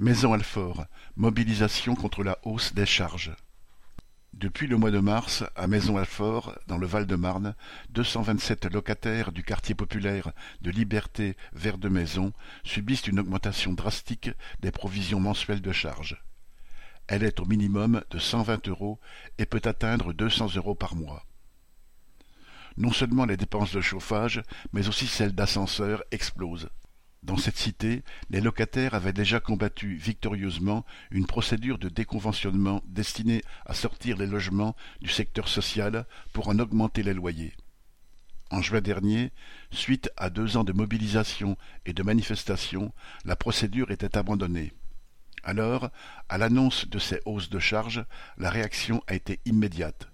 Maison Alfort, mobilisation contre la hausse des charges. Depuis le mois de mars, à Maison-Alfort, dans le Val-de-Marne, 227 locataires du quartier populaire de Liberté vers de Maison subissent une augmentation drastique des provisions mensuelles de charges. Elle est au minimum de 120 euros et peut atteindre 200 euros par mois. Non seulement les dépenses de chauffage, mais aussi celles d'ascenseur explosent. Dans cette cité, les locataires avaient déjà combattu victorieusement une procédure de déconventionnement destinée à sortir les logements du secteur social pour en augmenter les loyers. En juin dernier, suite à deux ans de mobilisation et de manifestation, la procédure était abandonnée. Alors, à l'annonce de ces hausses de charges, la réaction a été immédiate.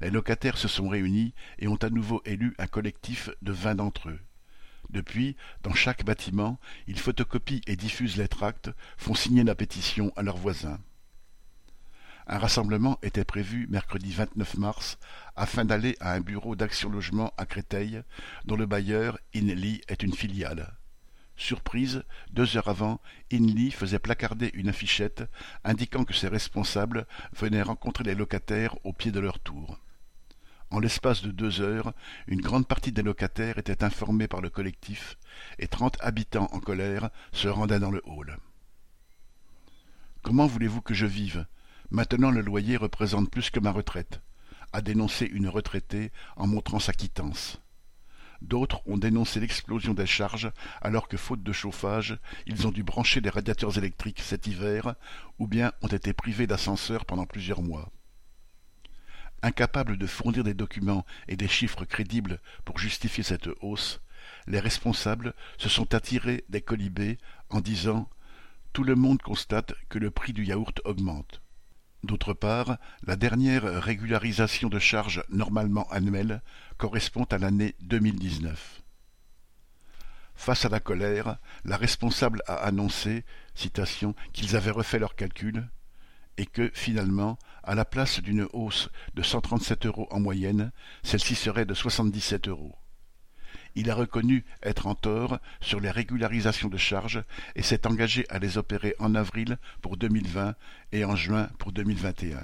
Les locataires se sont réunis et ont à nouveau élu un collectif de vingt d'entre eux. Depuis, dans chaque bâtiment, ils photocopient et diffusent les tracts, font signer la pétition à leurs voisins. Un rassemblement était prévu mercredi 29 mars afin d'aller à un bureau d'action logement à Créteil, dont le bailleur Inli est une filiale. Surprise, deux heures avant, Inli faisait placarder une affichette indiquant que ses responsables venaient rencontrer les locataires au pied de leur tour. En l'espace de deux heures, une grande partie des locataires étaient informés par le collectif, et trente habitants en colère se rendaient dans le hall. Comment voulez-vous que je vive? Maintenant le loyer représente plus que ma retraite, a dénoncé une retraitée en montrant sa quittance. D'autres ont dénoncé l'explosion des charges alors que, faute de chauffage, ils ont dû brancher des radiateurs électriques cet hiver ou bien ont été privés d'ascenseur pendant plusieurs mois. Incapables de fournir des documents et des chiffres crédibles pour justifier cette hausse, les responsables se sont attirés des colibés en disant Tout le monde constate que le prix du yaourt augmente. D'autre part, la dernière régularisation de charges normalement annuelle correspond à l'année 2019. Face à la colère, la responsable a annoncé qu'ils avaient refait leurs calculs et que, finalement, à la place d'une hausse de 137 euros en moyenne, celle-ci serait de 77 euros. Il a reconnu être en tort sur les régularisations de charges et s'est engagé à les opérer en avril pour 2020 et en juin pour 2021.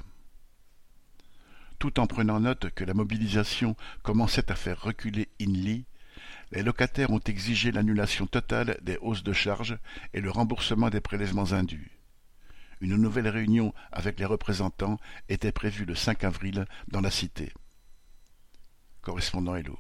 Tout en prenant note que la mobilisation commençait à faire reculer INLI, les locataires ont exigé l'annulation totale des hausses de charges et le remboursement des prélèvements indus. Une nouvelle réunion avec les représentants était prévue le 5 avril dans la cité. Correspondant Hello.